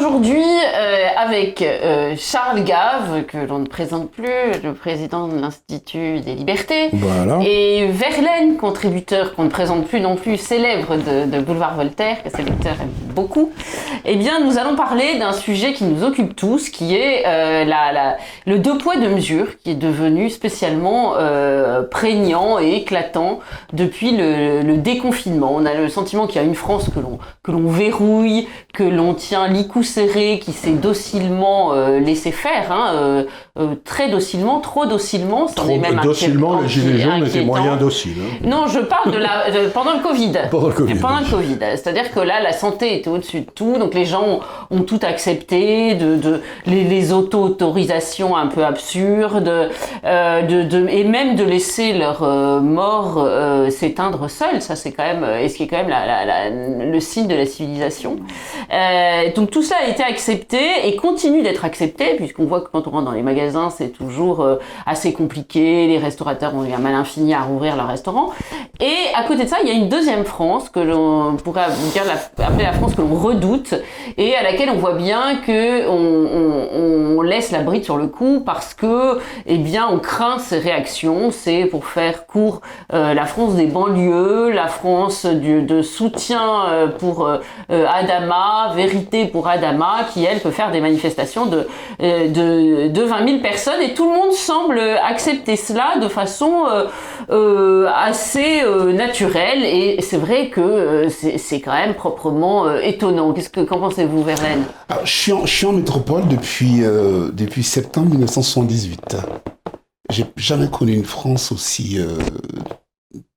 aujourd'hui euh, avec euh, Charles Gave, que l'on ne présente plus, le président de l'Institut des Libertés, Voilà. et Verlaine, contributeur qu'on ne présente plus non plus, célèbre de, de Boulevard Voltaire, que ses lecteurs aiment beaucoup, eh bien nous allons parler d'un sujet qui nous occupe tous, qui est euh, la, la- le deux poids deux mesures, qui est devenu spécialement euh, prégnant et éclatant depuis le, le déconfinement. On a le sentiment qu'il y a une France que l'on verrouille, que l'on tient licou serré, qui s'est docilement euh, laissé faire, hein, euh, très docilement, trop docilement, Trop est même docilement, inquiétant- les gilets jaunes étaient inquiétant. moyen dociles. hein. Non, je parle de la de- pendant le Covid. Pendant le Covid, Pendant le Covid. C'est-à-dire que là, la santé était au-dessus de tout, donc les gens ont, ont tout accepté, de, de les, les auto-autorisations un peu absurdes, euh, de, de- et même de laisser leurs euh, morts euh, s'éteindre seuls. Ça, c'est quand même, et ce qui est quand même la- la- la- le signe de la civilisation. Donc tout ça a été accepté et continue d'être accepté, puisqu'on voit que quand on rentre dans les magasins, c'est toujours euh, assez compliqué. Les restaurateurs ont eu un mal infini à rouvrir leur restaurant. Et à côté de ça, il y a une deuxième France que l'on pourrait dire la- appeler la France que l'on redoute et à laquelle on voit bien que on, laisse la bride sur le cou parce que, eh bien, on craint ces réactions. C'est pour faire court euh, la France des banlieues, la France de soutien euh, pour Adama, vérité pour Adama, qui elle peut faire des manifestations de 20 000 personnes et tout le monde semble accepter cela de façon euh, euh, assez euh, naturelle et c'est vrai que c'est quand même proprement étonnant. Qu'est-ce que qu'en pensez-vous, Verlaine? Alors, je, suis en, métropole depuis, depuis septembre 1978. J'ai jamais connu une France aussi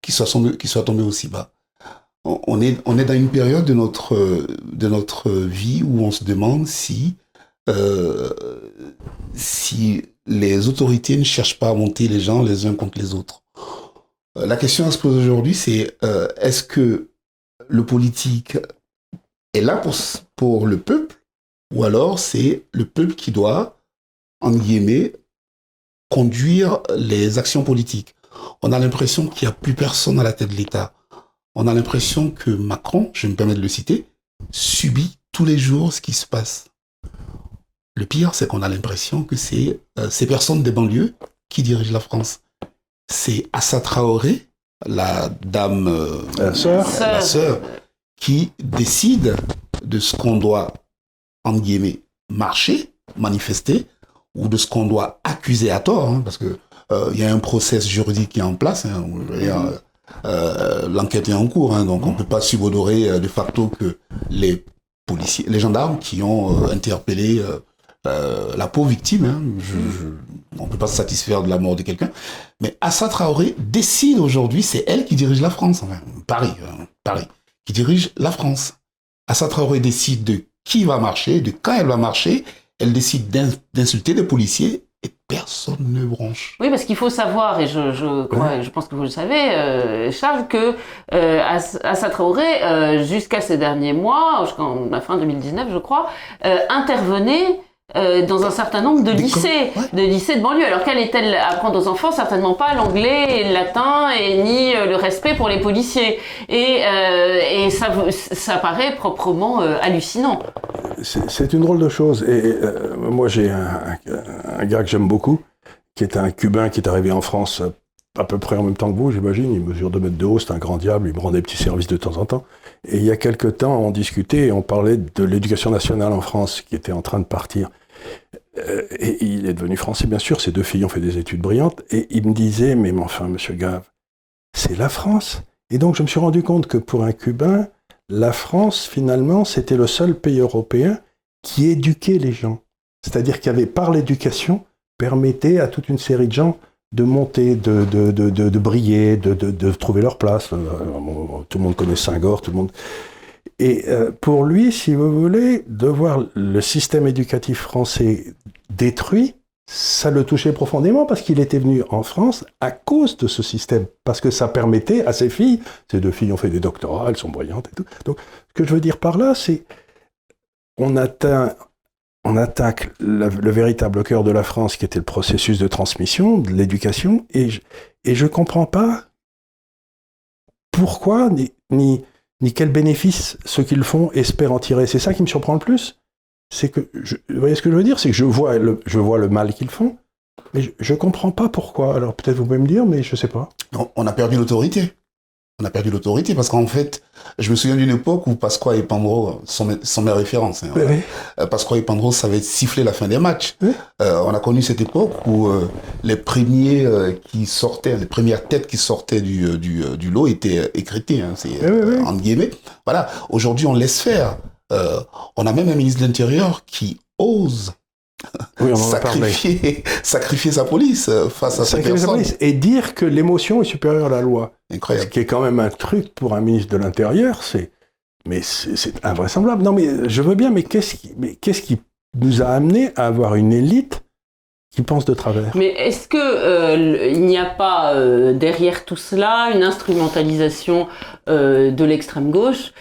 qui, soit tombée, qui soit tombée aussi bas. On, est, on est dans une période de notre, de notre vie où on se demande si, euh, si les autorités ne cherchent pas à monter les gens les uns contre les autres. Euh, La question à se poser aujourd'hui, c'est euh, est-ce que le politique est là pour, pour le peuple ou alors c'est le peuple qui doit, en guillemets, conduire les actions politiques? On a l'impression qu'il n'y a plus personne à la tête de l'État. On a l'impression que Macron, je me permets de le citer, subit tous les jours ce qui se passe. Le pire, c'est qu'on a l'impression que c'est euh, ces personnes des banlieues qui dirigent la France. C'est Assa Traoré, la dame, euh, La sœur. la sœur, qui décide de ce qu'on doit, en guillemets, marcher, manifester, ou de ce qu'on doit accuser à tort, hein, parce que euh, il y a un process juridique qui est en place. hein, euh, euh, L'enquête est en cours, hein, donc on ne peut pas subodorer euh, de facto que les policiers, les gendarmes qui ont euh, interpellé euh, euh, la pauvre victime, hein, je, je- on ne peut pas se satisfaire de la mort de quelqu'un, mais Assa Traoré décide aujourd'hui, c'est elle qui dirige la France, enfin, Paris, hein, Paris, qui dirige la France. Assa Traoré décide de qui va marcher, de quand elle va marcher, elle décide d'in- d'insulter les policiers et personne ne bronche. Oui, parce qu'il faut savoir, et je, je, crois, je pense que vous le savez, euh, Charles, que euh, Ass- Assa Traoré, euh, jusqu'à ces derniers mois, jusqu'en la fin 2019, je crois, euh, intervenait euh, dans un certain nombre de lycées, ouais. de lycées de banlieue. Alors qu'allait-elle apprendre aux enfants? Certainement pas l'anglais, et le latin, et ni euh, le respect pour les policiers. Et, euh, et ça, ça paraît proprement hallucinant. C'est une drôle de chose. Et moi, j'ai un, gars que j'aime beaucoup, qui est un Cubain qui est arrivé en France à peu près en même temps que vous, j'imagine. Il mesure 2 mètres de haut, c'est un grand diable, il me rend des petits services de temps en temps. Et il y a quelque temps, on discutait et on parlait de l'éducation nationale en France qui était en train de partir. Euh, et il est devenu français, bien sûr. Ses deux filles ont fait des études brillantes. Et il me disait, mais enfin, monsieur Gave, c'est la France. Et donc, je me suis rendu compte que pour un Cubain, la France, finalement, c'était le seul pays européen qui éduquait les gens. C'est-à-dire qu'il y avait, par l'éducation, permettait à toute une série de gens de monter, de, briller, de, trouver leur place. Euh, bon, Tout le monde connaît Senghor, tout le monde. Et euh, pour lui, si vous voulez, de voir le système éducatif français détruit, ça le touchait profondément parce qu'il était venu en France à cause de ce système, parce que ça permettait à ses filles, ses deux filles ont fait des doctorats, elles sont brillantes et tout. Donc, ce que je veux dire par là, c'est on atteint, on attaque le véritable cœur de la France, qui était le processus de transmission, de l'éducation, et je, et comprends pas pourquoi ni, ni quel bénéfice ceux qui le font espèrent en tirer. C'est ça qui me surprend le plus. c'est que, vous voyez ce que je veux dire? C'est que je vois le, je vois le mal qu'ils font, mais je, ne comprends pas pourquoi. Alors peut-être vous pouvez me dire, mais je sais pas. On a perdu l'autorité. On a perdu l'autorité parce qu'en fait, je me souviens d'une époque où Pasqua et Pandro sont mes, sont mes références. Hein, oui, euh, Pasqua et Pandro savaient siffler la fin des matchs. Euh, on a connu cette époque où euh, les premiers qui sortaient, les premières têtes qui sortaient du, du, du lot étaient écritées. Hein, c'est entre guillemets. Voilà. Aujourd'hui, on laisse faire. on a même un ministre de l'Intérieur qui ose sacrifier, sacrifier sa police euh, face à sacrifier sa police et dire que l'émotion est supérieure à la loi. Incroyable. Ce qui est quand même un truc pour un ministre de l'Intérieur, c'est mais c'est invraisemblable. Non, mais je veux bien, mais qu'est-ce qui, mais qu'est-ce qui nous a amené à avoir une élite Mais est-ce que euh, il n'y a pas euh, derrière tout cela une instrumentalisation euh, de l'extrême gauche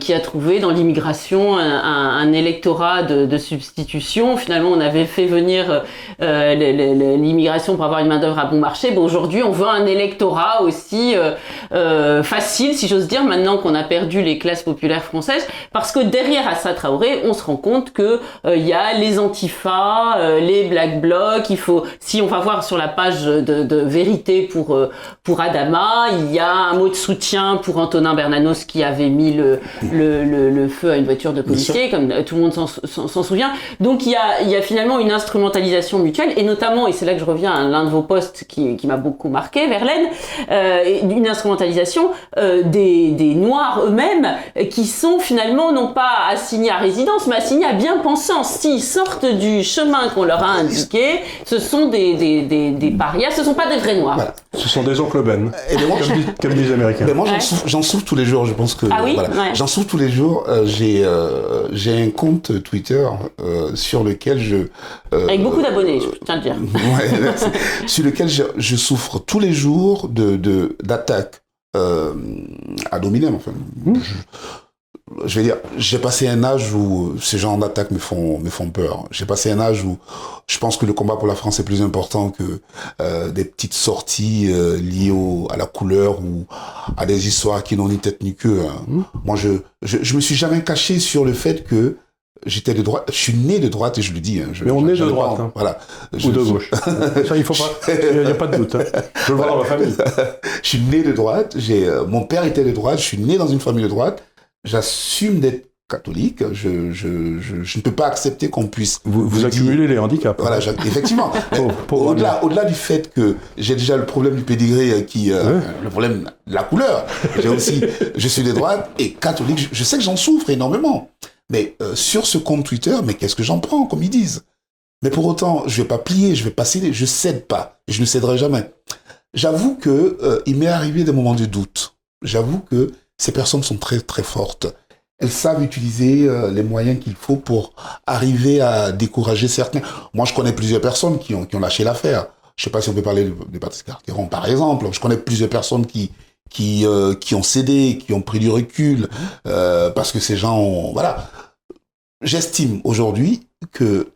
qui a trouvé dans l'immigration un, un, électorat de, de, substitution? Finalement, on avait fait venir l'immigration pour avoir une main d'œuvre à bon marché. Bon, aujourd'hui, on veut un électorat aussi facile, si j'ose dire, maintenant qu'on a perdu les classes populaires françaises, parce que derrière Assa Traoré, on se rend compte que il y a les antifas, les black blocs faut, si on va voir sur la page de, vérité pour euh, pour Adama, il y a un mot de soutien pour Antonin Bernanos qui avait mis le le, le, feu à une voiture de policier, comme tout le monde s'en souvient. Donc il y a il y a finalement une instrumentalisation mutuelle et notamment et c'est là que je reviens à l'un de vos postes qui, qui m'a beaucoup marqué, Verlaine, euh, une instrumentalisation euh, des des noirs eux-mêmes qui sont finalement non pas assignés à résidence mais assignés à bien-pensance. S'ils sortent du chemin qu'on leur a indiqué, ce sont des, des, des, des parias, ce ne sont pas des vrais noirs. Ce sont des oncles Ben, et moi, comme, disent les Américains. Mais moi, j'en souffre, tous les jours, je pense que... Ah oui J'en souffre tous les jours. Euh, j'ai euh, j'ai un compte Twitter euh, sur lequel je... Avec beaucoup d'abonnés, je tiens à dire. sur lequel je, je, souffre tous les jours de d'attaques de, à dominer, enfin. Mmh je vais dire, j'ai passé un âge où ces gens d'attaque me font me font peur. J'ai passé un âge où je pense que le combat pour la France est plus important que euh, des petites sorties euh, liées au, à la couleur ou à des histoires qui n'ont ni tête ni queue. Hein. Mmh. Moi, je, je je me suis jamais caché sur le fait que j'étais de droite. Je suis né de droite et je le dis. Hein, Mais on est de droite. Hein. Voilà. Ou de gauche. Ça, il faut pas. Il n'y a, pas de doute. Hein. Je le vois dans ma famille. je suis né de droite. J'ai, euh, mon père était de droite. Je suis né dans une famille de droite j'assume d'être catholique, je, je, je, je, ne peux pas accepter qu'on puisse... Vous, vous accumulez les handicaps. Voilà, effectivement. au-delà, au-delà du fait que j'ai déjà le problème du pédigré euh, qui... Euh, le problème de la couleur. J'ai aussi... je suis de droite et catholique. Je, sais que j'en souffre énormément. Mais euh, sur ce compte Twitter, mais qu'est-ce que j'en prends, comme ils disent? Mais pour autant, je vais pas plier, je vais pas céder, je cède pas. Je ne céderai jamais. J'avoue que il m'est arrivé des moments de doute. J'avoue que ces personnes sont très très fortes. Elles savent utiliser euh, les moyens qu'il faut pour arriver à décourager certains. Moi, je connais plusieurs personnes qui ont, lâché l'affaire. Je sais pas si on peut parler de, de Patrice Carteron, par exemple. Je connais plusieurs personnes qui qui euh, qui ont cédé, qui ont pris du recul euh, parce que ces gens ont voilà. J'estime aujourd'hui que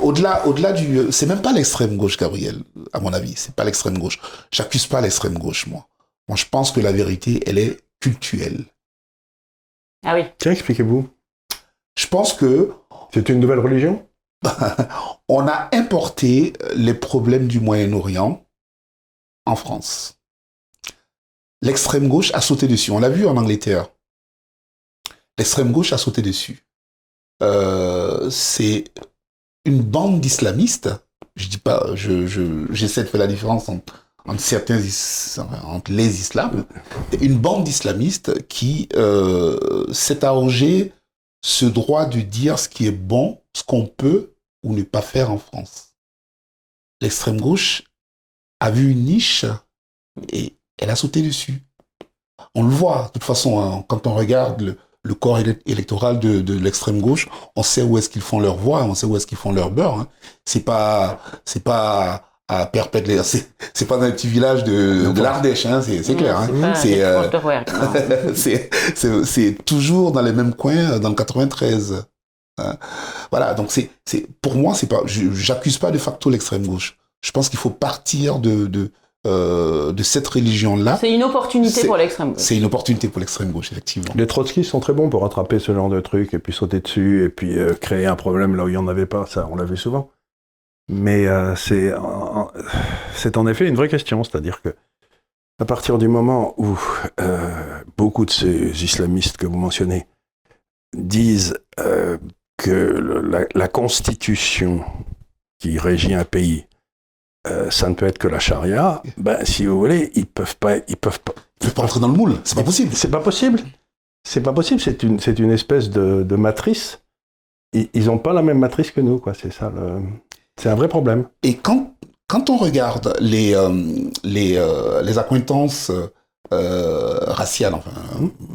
au-delà au-delà du c'est même pas l'extrême gauche Gabriel à mon avis, c'est pas l'extrême gauche. J'accuse pas l'extrême gauche moi. Moi je pense que la vérité elle est cultuelle. Ah oui. Tiens, expliquez-vous. Je pense que. C'est une nouvelle religion On a importé les problèmes du Moyen-Orient en France. L'extrême gauche a sauté dessus. On l'a vu en Angleterre. L'extrême gauche a sauté dessus. Euh, c'est une bande d'islamistes. Je dis pas, je, j'essaie de faire la différence entre entre certains entre les islams, une bande d'islamistes qui euh, s'est arrogé ce droit de dire ce qui est bon, ce qu'on peut ou ne pas faire en France. L'extrême gauche a vu une niche et elle a sauté dessus. On le voit, de toute façon, hein, quand on regarde le, le corps électoral de, de l'extrême gauche, on sait où est-ce qu'ils font leur voix, on sait où est-ce qu'ils font leur beurre. Hein. C'est pas, c'est pas à perpétuer. C'est pas dans un petit village de, de l'Ardèche, hein, c'est clair. Hein. C'est euh, c'est toujours dans les mêmes coins euh, dans le 93. Hein. Voilà, donc c'est c'est pour moi c'est pas j'accuse pas de facto l'extrême gauche. Je pense qu'il faut partir de de euh, de cette religion-là, C'est une opportunité C'est- pour l'extrême gauche. c'est une opportunité pour l'extrême gauche, effectivement. Les trotskistes sont très bons pour rattraper ce genre de trucs et puis sauter dessus et puis euh, créer un problème là où il n'y en avait pas. Ça, on l'a vu souvent. Mais euh, c'est en- c'est en effet une vraie question. C'est-à-dire que à partir du moment où euh, beaucoup de ces islamistes que vous mentionnez disent euh, que le- la, la constitution qui régit un pays, euh, ça ne peut être que la charia, ben, si vous voulez, ils peuvent pas, ils peuvent pas, Ils peuvent pas entrer dans le moule, c'est pas possible. c'est pas possible. C'est pas possible. C'est une, c'est une espèce de, de matrice. Ils, ils ont pas la même matrice que nous, quoi. C'est ça le. C'est un vrai problème. Et quand, quand on regarde les, euh, les, euh, les accointances euh, raciales, enfin,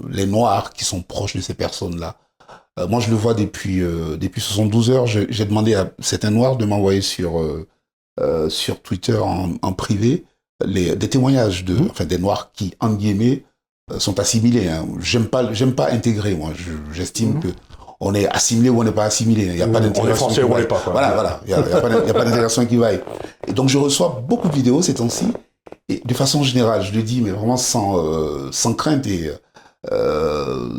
les noirs qui sont proches de ces personnes-là, euh, moi je le vois depuis, euh, depuis 72 heures, j'ai demandé à certains noirs de m'envoyer sur, euh, euh, sur Twitter en, en privé les, des témoignages de, Mhm. enfin, des noirs qui, en guillemets, euh, sont assimilés. Hein. J'aime pas, j'aime pas intégrer, moi. Je- J'estime Mhm. que on est assimilé ou on n'est pas assimilé. Il n'y a pas On est d'intégration. français ou on pas, quoi. Voilà, voilà. Il n'y a, pas a d'intégration qui vaille. Et donc, je reçois beaucoup de vidéos ces temps-ci. Et de façon générale, je le dis, mais vraiment sans, euh, sans crainte. Et, euh,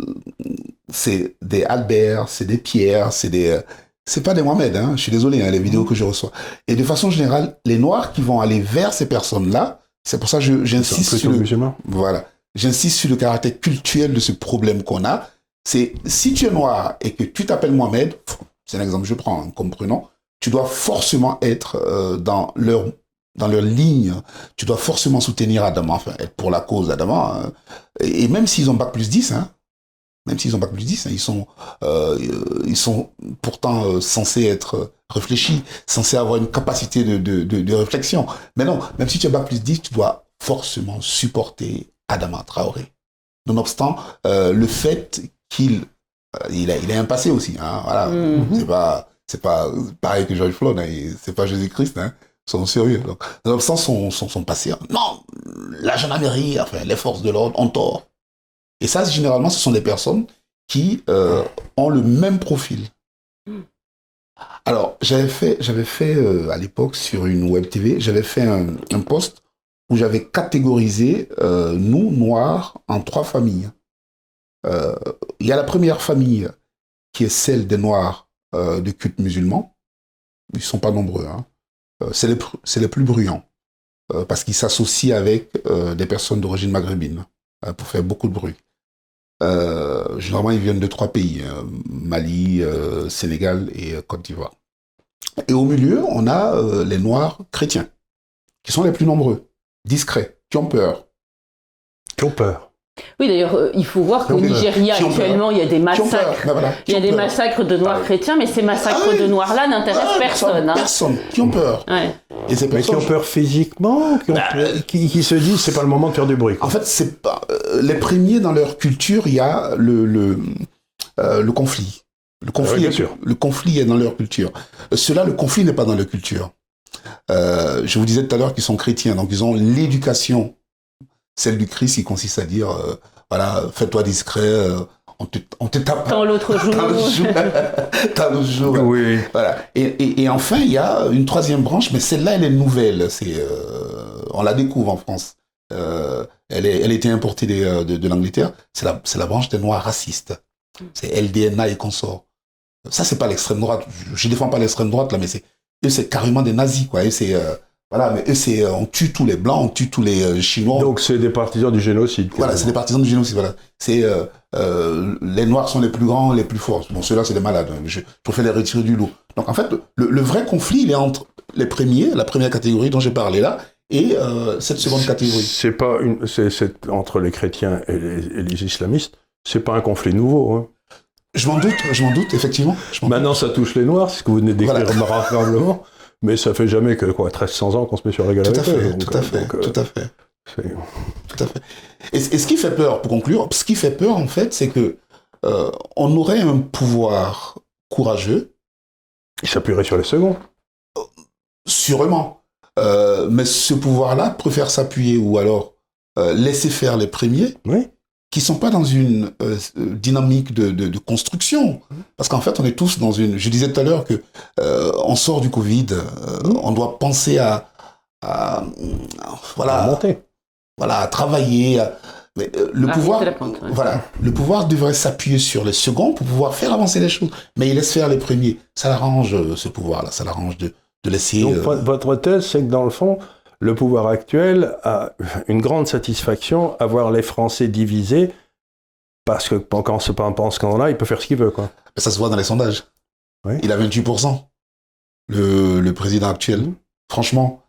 c'est des Albert, c'est des Pierre, c'est des. C'est pas des Mohamed, hein. Je suis désolé, hein, les vidéos que je reçois. Et de façon générale, les Noirs qui vont aller vers ces personnes-là, c'est pour ça que j'insiste sur le, musulman. voilà. J'insiste sur le caractère culturel de ce problème qu'on a. C'est si tu es noir et que tu t'appelles Mohamed, c'est un exemple que je prends hein, comme prénom, tu dois forcément être euh, dans leur dans leur ligne. Tu dois forcément soutenir Adama, enfin être pour la cause d'Adama. hein. Et, même s'ils ont bac plus 10, hein, même s'ils ont bac plus 10, hein, ils sont euh, ils sont pourtant euh, censés être réfléchis, censés avoir une capacité de, de, de, réflexion. Mais non, même si tu as bac plus 10, tu dois forcément supporter Adama Traoré. Nonobstant le fait qu'il euh, il, a, il a un passé aussi. Hein, voilà. Mhm. C'est pas c'est pas pareil que George Floyd. Hein, c'est pas Jésus-Christ. Hein, sont sérieux. Donc, nonobstant son, son, son passé, hein, non, la gendarmerie, enfin les forces de l'ordre ont tort. Et ça, généralement, ce sont des personnes qui euh, ont le même profil. Alors, j'avais fait, j'avais fait euh, à l'époque sur une web TV, j'avais fait un, un post où j'avais catégorisé euh, nous, noirs, en trois familles. Euh, Il y a la première famille qui est celle des noirs euh, de culte musulman. Ils sont pas nombreux. Hein. Euh, c'est les, plus bruyants. euh, parce qu'ils s'associent avec des personnes d'origine maghrébine euh, pour faire beaucoup de bruit. Généralement, ils viennent de trois pays, hein, Mali, Sénégal et Côte d'Ivoire. Et au milieu, on a les Noirs chrétiens, qui sont les plus nombreux, discrets, qui ont peur. Qui ont peur. Oui, d'ailleurs, euh, il faut voir qu'au peur. Nigeria, actuellement, il y a des massacres. Ben voilà, qui Il y a des massacres de noirs Ah oui. chrétiens, mais ces massacres Ah oui. de noirs-là n'intéressent Ah, personne. hein. Personne. Qui ont peur. Ouais. Et ces Mais qui personnes, ont peur physiquement, qui, ont Bah, peur- qui, qui se disent c'est pas le moment de faire du bruit. quoi. En fait, c'est pas euh, les premiers dans leur culture. Il y a le le, euh, le conflit. Le conflit, Ah oui, bien est, sûr. le conflit est dans leur culture. Euh, Cela, le conflit n'est pas dans leur culture. Euh, je vous disais tout à l'heure qu'ils sont chrétiens, donc ils ont l'éducation, celle du Christ, qui consiste à dire, euh, voilà, fais-toi discret, euh, on te, on te tape. Quand l'autre jour. T'as le jour. Le jour. Oui. Voilà. Et, et, et enfin, il y a une troisième branche, mais celle-là, elle est nouvelle. C'est, euh, on la découvre en France. Euh, elle, est, elle était importée de, de l'Angleterre. C'est la, c'est la branche des Noirs racistes. C'est LDNA et consorts. Ça, c'est pas l'extrême droite. Je, je défends pas l'extrême droite là, mais c'est eux, c'est carrément des nazis, quoi. Et c'est euh, voilà, mais eux, c'est euh, on tue tous les blancs, on tue tous les euh, chinois. Donc c'est des partisans du génocide. Voilà, c'est des partisans du génocide. Voilà, c'est euh, euh, les noirs sont les plus grands, les plus forts. Bon, ceux-là, c'est des malades. Je, je préfère les retirer du lot. Donc, en fait, le, le vrai conflit, il est entre les premiers, la première catégorie dont j'ai parlé là, et euh, cette seconde catégorie. C'est pas une, c'est, entre les chrétiens et les, et les islamistes. C'est pas un conflit nouveau. hein. Je m'en doute, je m'en doute, effectivement. Maintenant, ça touche les noirs, ce que vous venez de décrire Voilà. Mais ça fait jamais que quoi, 1300 ans qu'on se met sur la gueule doute. Tout à eux. fait, Donc, tout à euh, fait, donc, euh, tout à fait, tout à fait. Et, et ce qui fait peur, pour conclure, ce qui fait peur, en fait, c'est que euh, on aurait un pouvoir courageux, Il s'appuierait sur les seconds. Sûrement. Euh, mais ce pouvoir-là préfère s'appuyer ou alors euh, laisser faire les premiers Oui. Qui sont pas dans une euh, dynamique de, de, de construction. Parce qu'en fait, on est tous dans une... Je disais tout à l'heure que euh, on sort du Covid, euh, on doit penser à, à, À voilà, monter. voilà, à travailler. à- Mais euh, le À pouvoir, pente, ouais. voilà, le pouvoir devrait s'appuyer sur les seconds pour pouvoir faire avancer les choses. Mais il laisse faire les premiers. Ça l'arrange euh, ce pouvoir-là, ça l'arrange de, de laisser. Donc euh, votre thèse, c'est que dans le fond, le pouvoir actuel a une grande satisfaction à voir les Français divisés, parce que quand ce pas un scandale-là, il peut faire ce qu'il veut. Quoi. ça se voit dans les sondages. Oui. Il a 28%. Le, le président actuel. Mhm. Franchement,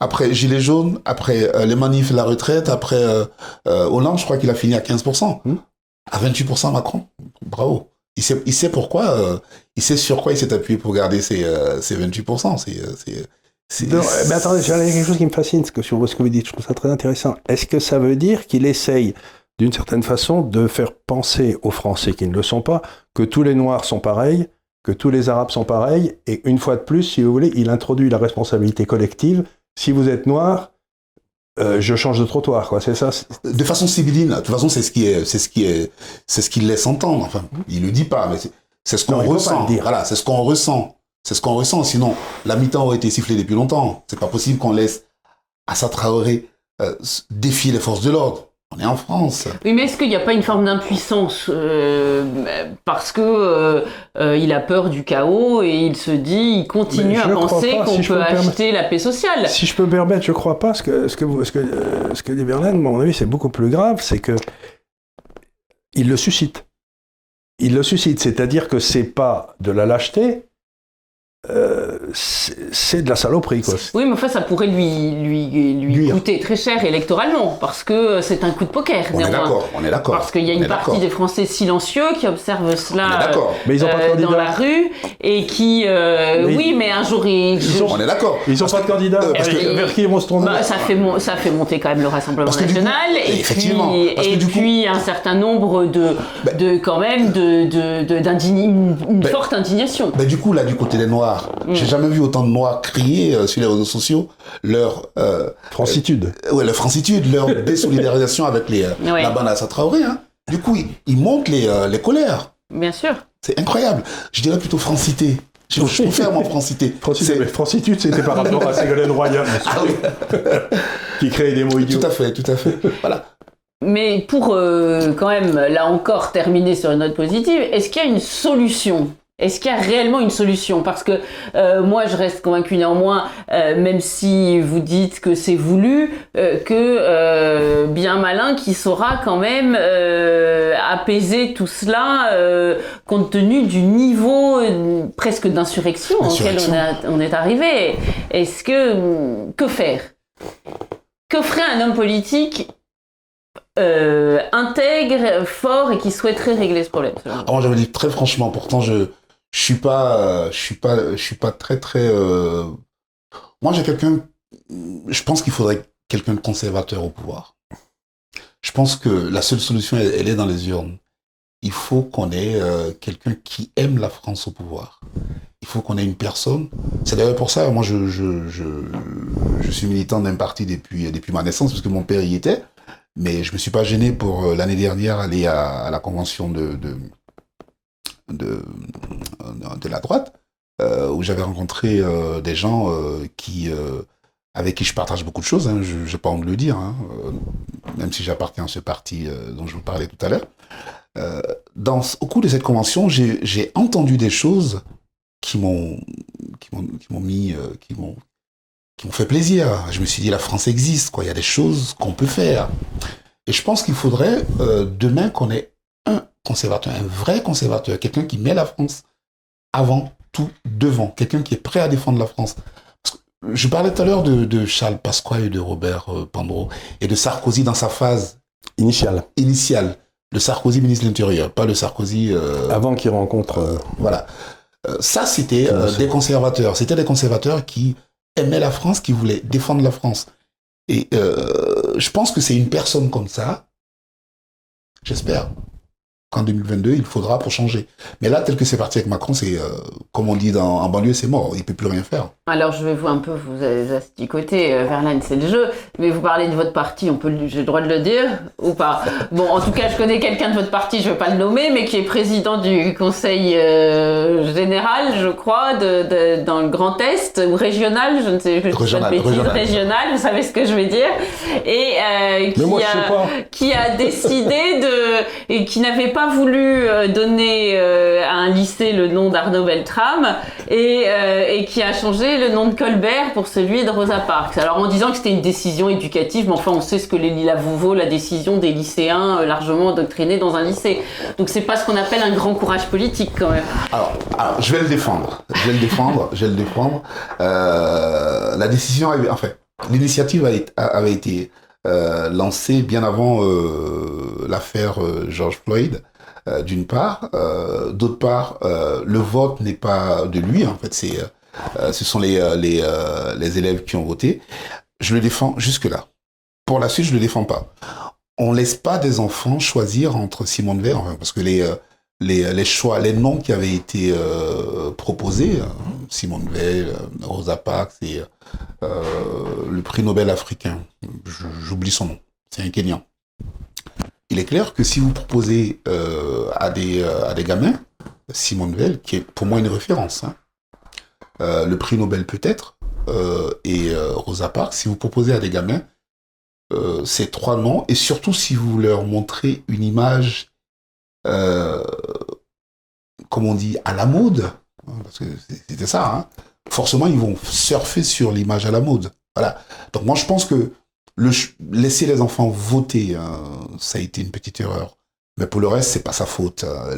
après Gilets jaunes, après euh, les manifs, la retraite, après euh, euh, Hollande, je crois qu'il a fini à 15%. Mhm. À 28% Macron. Bravo. Il sait, il sait pourquoi, il sait sur quoi il s'est appuyé pour garder ses, euh, ses 28%. C'est, euh, c'est, c'est- Non, mais attendez, il y a quelque chose qui me fascine ce que, sur ce que vous dites. Je trouve ça très intéressant. Est-ce que ça veut dire qu'il essaye, d'une certaine façon, de faire penser aux Français qui ne le sont pas que tous les Noirs sont pareils, que tous les Arabes sont pareils, et une fois de plus, si vous voulez, il introduit la responsabilité collective. Si vous êtes noir, euh, je change de trottoir, quoi. C'est ça. de façon sibylline. De toute façon, c'est ce qui est, c'est ce qui est, c'est ce qu'il laisse entendre. Enfin, il le dit pas, mais c'est, ce qu'on ressent. Voilà, c'est ce qu'on ressent. C'est ce qu'on ressent. Sinon, la mi-temps aurait été sifflée depuis longtemps. C'est pas possible qu'on laisse Assa Traoré euh, défier les forces de l'ordre. On est en France. Oui, mais est-ce qu'il n'y a pas une forme d'impuissance euh, parce que euh, euh, il a peur du chaos et il se dit, il continue à crois penser pas, qu'on si je peut acheter la paix sociale. Si je peux me permettre, je crois pas. Ce que, ce que, vous- ce que, ce que dit Verlaine, à mon avis, c'est beaucoup plus grave. C'est que il le suscite. Il le suscite. C'est-à-dire que c'est pas de la lâcheté, euh, c'est de la saloperie, quoi. Oui, mais enfin, ça pourrait lui, lui, lui coûter très cher électoralement, parce que c'est un coup de poker, On est néanmoins. d'accord. On est d'accord. Parce qu'il y a une partie des Français silencieux qui observent On est cela d'accord. Mais ils ont pas de euh, dans la rue et qui, euh, Mais oui, mais un jour, ils, Ils ont- On est d'accord. Ils ont pas de candidat. euh, parce que- vers qui ils vont se tourner Bah, ça, fait mon- ça fait monter quand même le Rassemblement Parce que du coup- national et effectivement, puis, parce que et du coup- puis un certain nombre de, Ben- de quand même de, de, de- une, une Ben- forte indignation. Ben, du coup, là, du côté des Noirs, j'ai jamais vu autant de Noirs crier euh, sur les réseaux sociaux leur, euh, Francitude. ouais, leur francitude, leur désolidarisation avec les, euh, Ouais. la bande Assa Traoré. Hein. Du coup, ils, ils montent les, euh, les colères. Bien sûr. C'est incroyable. Je dirais plutôt francité. Je, je préfère mon francité. Francitude, C'est- mais Francitude, c'était par rapport à Ségolène Royal, Ah oui, qui créait des mots idiots. tout à fait, tout à fait. Voilà. Mais pour euh, quand même, là encore, terminer sur une note positive, est-ce qu'il y a une solution est-ce qu'il y a réellement une solution? Parce que euh, moi, je reste convaincu néanmoins, euh, même si vous dites que c'est voulu, euh, que bien malin qui saura quand même apaiser tout cela, compte tenu du niveau presque d'insurrection auquel on, Insurrection. a- on est arrivé. Est-ce que que faire? Que ferait un homme politique euh, intègre, fort et qui souhaiterait régler ce problème Alors, moi, j'avais dit très franchement, pourtant, je, je suis pas, euh, je suis pas, je suis pas très, très, euh, moi, j'ai quelqu'un, je pense qu'il faudrait quelqu'un de conservateur au pouvoir. Je pense que la seule solution, elle, est dans les urnes. Il faut qu'on ait euh, quelqu'un qui aime la France au pouvoir. Il faut qu'on ait une personne. C'est d'ailleurs pour ça, moi, je, suis militant d'un parti depuis, ma naissance, parce que mon père y était. Mais je me suis pas gêné pour l'année dernière aller à, la convention de, de, de la droite, euh, où j'avais rencontré euh, des gens euh, qui, euh, avec qui je partage beaucoup de choses, hein, je n'ai pas honte de le dire, hein, euh, même si j'appartiens à ce parti euh, dont je vous parlais tout à l'heure. Euh, dans, au cours de cette convention, j'ai entendu des choses qui m'ont mis euh, qui m'ont qui m'ont fait plaisir. Je me suis dit la France existe quoi, il y a des choses qu'on peut faire. Et je pense qu'il faudrait euh, demain qu'on ait un conservateur, un vrai conservateur, quelqu'un qui met la France avant tout devant, quelqu'un qui est prêt à défendre la France. Je parlais tout à l'heure de, de Charles Pasqua et de Robert euh, Pandro et de Sarkozy dans sa phase Initial. initiale. Le Sarkozy ministre de l'Intérieur, pas le Sarkozy euh, Avant qu'il rencontre. euh, voilà. Euh, ça, c'était des conservateurs. C'était des conservateurs qui aimaient la France, qui voulaient défendre la France. Et je pense que c'est une personne comme ça, j'espère, qu'en 2022, il faudra pour changer. Mais là, tel que c'est parti avec Macron, c'est, euh, comme on dit dans, en banlieue, c'est mort. Il peut plus rien faire. Alors, je vais vous un peu vous asticoter, euh, Verlaine, c'est le jeu. Mais vous parlez de votre parti, on peut, j'ai le droit de le dire ou pas? Bon, en tout cas, je connais quelqu'un de votre parti, je ne vais pas le nommer, mais qui est président du Conseil euh, général, je crois, de, de, dans le Grand Est ou régional, je ne sais, je régional, pas de bêtises, régional. régional, vous savez ce que je veux dire, et euh, qui, moi, a, qui a décidé de et qui n'avait pas voulu euh, donner euh, à un lycée le nom d'Arnaud Beltrame et, euh, et qui a changé le nom de Colbert pour celui de Rosa Parks. Alors en disant que c'était une décision éducative, mais enfin on sait ce que les Lila vaut la décision des lycéens largement endoctrinés dans un lycée. Donc c'est pas ce qu'on appelle un grand courage politique quand même. Alors, je vais le défendre. Je vais le défendre. je vais le défendre. La décision, avait, enfin, l'initiative avait été lancée bien avant l'affaire George Floyd. Euh, d'une part, Euh, d'autre part, euh, le vote n'est pas de lui. En fait, ce sont les les, élèves qui ont voté. Je le défends jusque là. Pour la suite, je le défends pas. On laisse pas des enfants choisir entre Simone Veil, parce que les choix, les noms qui avaient été proposés, euh, Simone Veil, Rosa Parks et le prix Nobel africain, j'oublie son nom, c'est un Kenyan. Il est clair que si vous proposez euh, à, des, euh, à des gamins, Simone Veil, qui est pour moi une référence, hein, euh, le prix Nobel peut-être, et Rosa Parks, si vous proposez à des gamins ces trois noms, et surtout si vous leur montrez une image comme on dit, à la mode, hein, parce que c'était ça, hein, forcément, ils vont surfer sur l'image à la mode. Voilà. Donc moi, je pense que le laisser les enfants voter, hein, ça a été une petite erreur. Mais pour le reste, c'est pas sa faute. hein.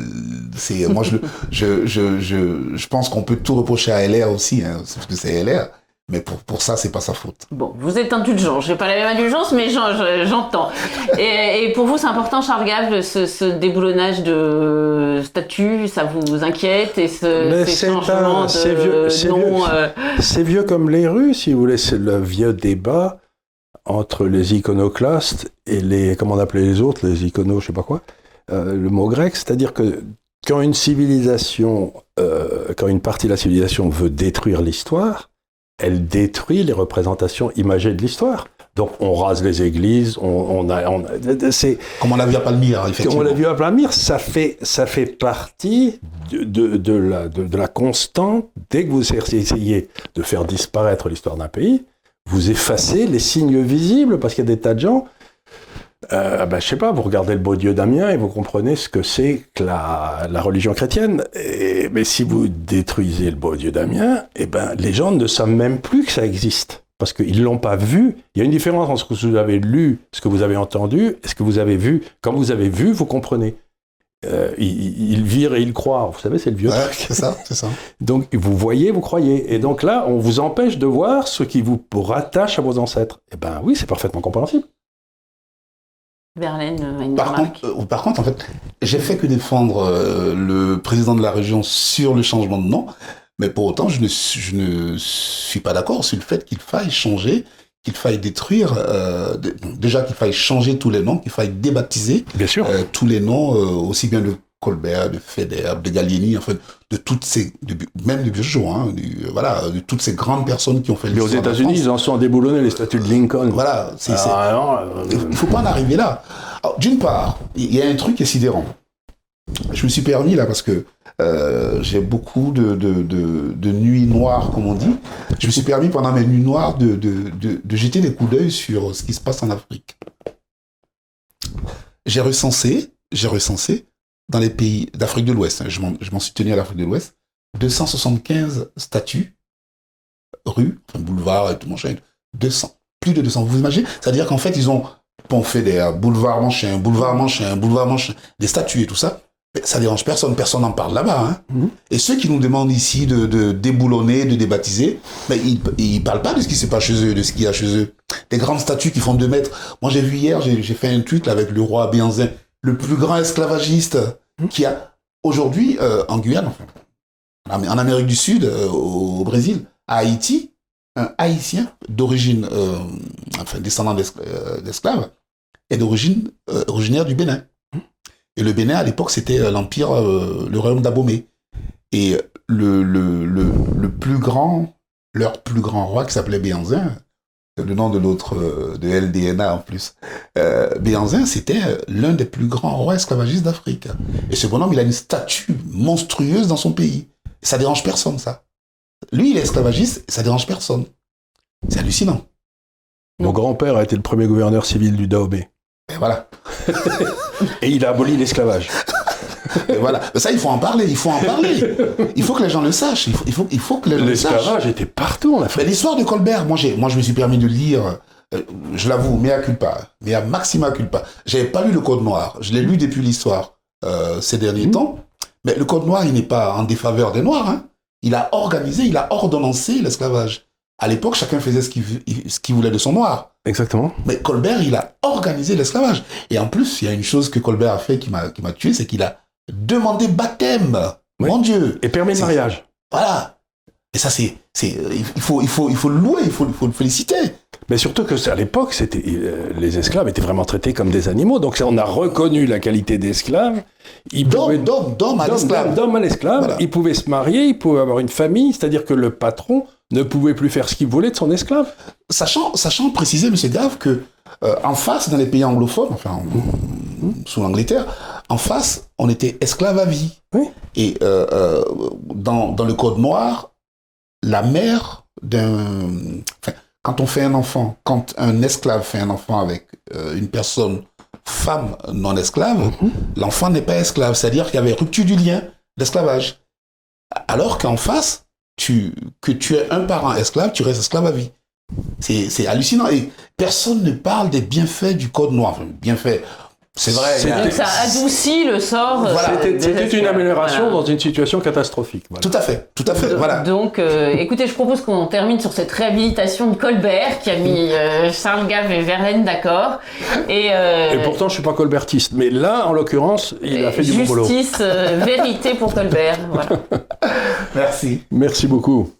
C'est moi, je, je, je, je, je pense qu'on peut tout reprocher à LR aussi, hein, parce que c'est LR. Mais pour, pour ça, c'est pas sa faute. Bon, vous êtes indulgent. J'ai pas la même indulgence, mais j'en- je- j'entends. et, et pour vous, c'est important, Charles Gave, ce, ce déboulonnage de statut, ça vous inquiète et ce, ces changements de vieux- c'est nom, vieux. euh, C'est vieux comme les rues, si vous voulez, c'est le vieux débat entre les iconoclastes et les, comment on appelait les autres, les iconos, je sais pas quoi, euh, le mot grec, c'est-à-dire que quand une civilisation, euh, quand une partie de la civilisation veut détruire l'histoire, elle détruit les représentations imagées de l'histoire. Donc on rase les églises, on, on a, on c'est, Comme on l'a vu à Palmyre, on effectivement. l'a vu à Plamir, ça fait, ça fait partie de, de, de la, de, de la constante. Dès que vous essayez de faire disparaître l'histoire d'un pays, vous effacez les signes visibles parce qu'il y a des tas de gens. Euh, ben, je sais pas, vous regardez le beau Dieu d'Amiens et vous comprenez ce que c'est que la, religion chrétienne. Et, mais si vous détruisez le beau Dieu d'Amiens, eh ben, les gens ne savent même plus que ça existe. Parce qu'ils ne l'ont pas vu. Il y a une différence entre ce que vous avez lu, ce que vous avez entendu, et ce que vous avez vu. Quand vous avez vu, vous comprenez. Euh, il, il vire et il croit. Vous savez, c'est le vieux Ouais, truc. c'est ça, c'est ça. Donc, vous voyez, vous croyez. Et donc là, on vous empêche de voir ce qui vous rattache à vos ancêtres. Eh ben oui, c'est parfaitement compréhensible. Verlaine a une Par remarque. contre, euh, par contre, en fait, j'ai fait que défendre euh, le président de la région sur le changement de nom, mais pour autant, je ne, suis- je ne suis pas d'accord sur le fait qu'il faille changer, qu'il faille détruire, euh, déjà qu'il faille changer tous les noms, qu'il faille débaptiser Bien sûr. euh, tous les noms, euh, aussi bien de Colbert, de Feder, de Gallieni, en fait, de toutes ces, de, même de Biotjo, hein, du- voilà, de toutes ces grandes personnes qui ont fait Mais aux États-Unis, ils en sont déboulonnés les statuts de Lincoln. Voilà, c'est, Ah, il faut pas en arriver là. D'une part, il y a un truc qui est sidérant. Je me suis permis là parce que euh, j'ai beaucoup de, de, de, nuits noires, comme on dit. Je me suis permis pendant mes nuits noires de, jeter des coups d'œil sur ce qui se passe en Afrique. J'ai recensé, j'ai recensé dans les pays d'Afrique de l'Ouest, hein, je m'en suis tenu à l'Afrique de l'Ouest, 275 statues, rues, enfin, boulevards et tout machin, 200, plus de 200. Vous imaginez? C'est-à-dire qu'en fait, ils ont pompé des euh, boulevards manchin, boulevard manchin, boulevard manchin, des statues et tout ça. Ça dérange personne, personne n'en parle là-bas. Hein. Mhm. Et ceux qui nous demandent ici de, de déboulonner, de débaptiser, mais ils, ils parlent pas de ce qui se passe chez eux, de ce qu'il y a chez eux. Des grandes statues qui font deux mètres. Moi, j'ai vu hier, j'ai fait un tweet là, avec le roi Bianzin, le plus grand esclavagiste qui a aujourd'hui euh, en Guyane, en en Amérique du Sud, euh, au Brésil, à Haïti, un Haïtien d'origine, euh, enfin descendant d'escl- d'esclaves, est d'origine originaire du Bénin. Et le Bénin, à l'époque, c'était euh, l'empire, euh, le royaume d'Abomey. Et le, le, le, le plus grand, leur plus grand roi, qui s'appelait Béanzin, c'est le nom de l'autre, euh, de LDNA en plus. Euh, Béanzin, c'était euh, l'un des plus grands rois esclavagistes d'Afrique. Et ce bonhomme, il a une statue monstrueuse dans son pays. Ça dérange personne, ça. Lui, il est esclavagiste, ça dérange personne. C'est hallucinant. Mon grand-père a été le premier gouverneur civil du Dahomey. Et voilà. Et il a aboli l'esclavage. Voilà. Ça, il faut en parler. Il faut en parler. Il faut que les gens le sachent. Il faut, il faut, il faut que les gens le sachent. L'esclavage était partout en Afrique. l'histoire de Colbert, moi, j'ai, moi, je me suis permis de lire, euh, je l'avoue, mea culpa, mea maxima culpa. J'avais pas lu le Code Noir. Je l'ai lu depuis l'histoire euh, ces derniers Mhm. temps. Mais le Code Noir, il n'est pas en défaveur des Noirs. Hein. Il a organisé, il a ordonnancé l'esclavage. À l'époque, chacun faisait ce qu'il, voulait de son noir. Exactement. Mais Colbert, il a organisé l'esclavage. Et en plus, il y a une chose que Colbert a fait qui m'a, tué, c'est qu'il a demandé baptême. Oui. Mon Dieu. Et permis de mariage. Voilà. Et ça, c'est, il faut, il faut, il faut le louer, il faut, il faut le féliciter. Mais surtout que à l'époque, c'était euh, les esclaves étaient vraiment traités comme des animaux. Donc on a reconnu la qualité d'esclave. D'homme, d'homme, d'homme à l'esclave. d'homme à l'esclave. Voilà. Ils pouvaient se marier, ils pouvaient avoir une famille. C'est-à-dire que le patron ne pouvait plus faire ce qu'il voulait de son esclave. Sachant, sachant préciser, monsieur Gave, que euh, en face, dans les pays anglophones, enfin, en- sous l'Angleterre, en face, on était esclave à vie. Oui. Et euh, euh, dans, dans le code noir, la mère d'un... Enfin, quand on fait un enfant, quand un esclave fait un enfant avec une personne, femme non esclave, Mhm. l'enfant n'est pas esclave. C'est-à-dire qu'il y avait rupture du lien d'esclavage. Alors qu'en face, que tu es un parent esclave, tu restes esclave à vie. C'est hallucinant. Et personne ne parle des bienfaits du code noir. Bienfaits, c'est vrai. Donc ça adoucit le sort. euh, Voilà. C'était une amélioration Voilà. dans une situation catastrophique. Voilà. Tout à fait, tout à fait. Do- Voilà. Donc, euh, écoutez, je propose qu'on termine sur cette réhabilitation de Colbert qui a mis euh, Charles Gave et Verlaine d'accord. Et, euh, Et pourtant, je suis pas colbertiste. Mais là, en l'occurrence, il a fait du bon boulot. justice, euh, vérité pour Colbert. Voilà. Merci. Merci beaucoup.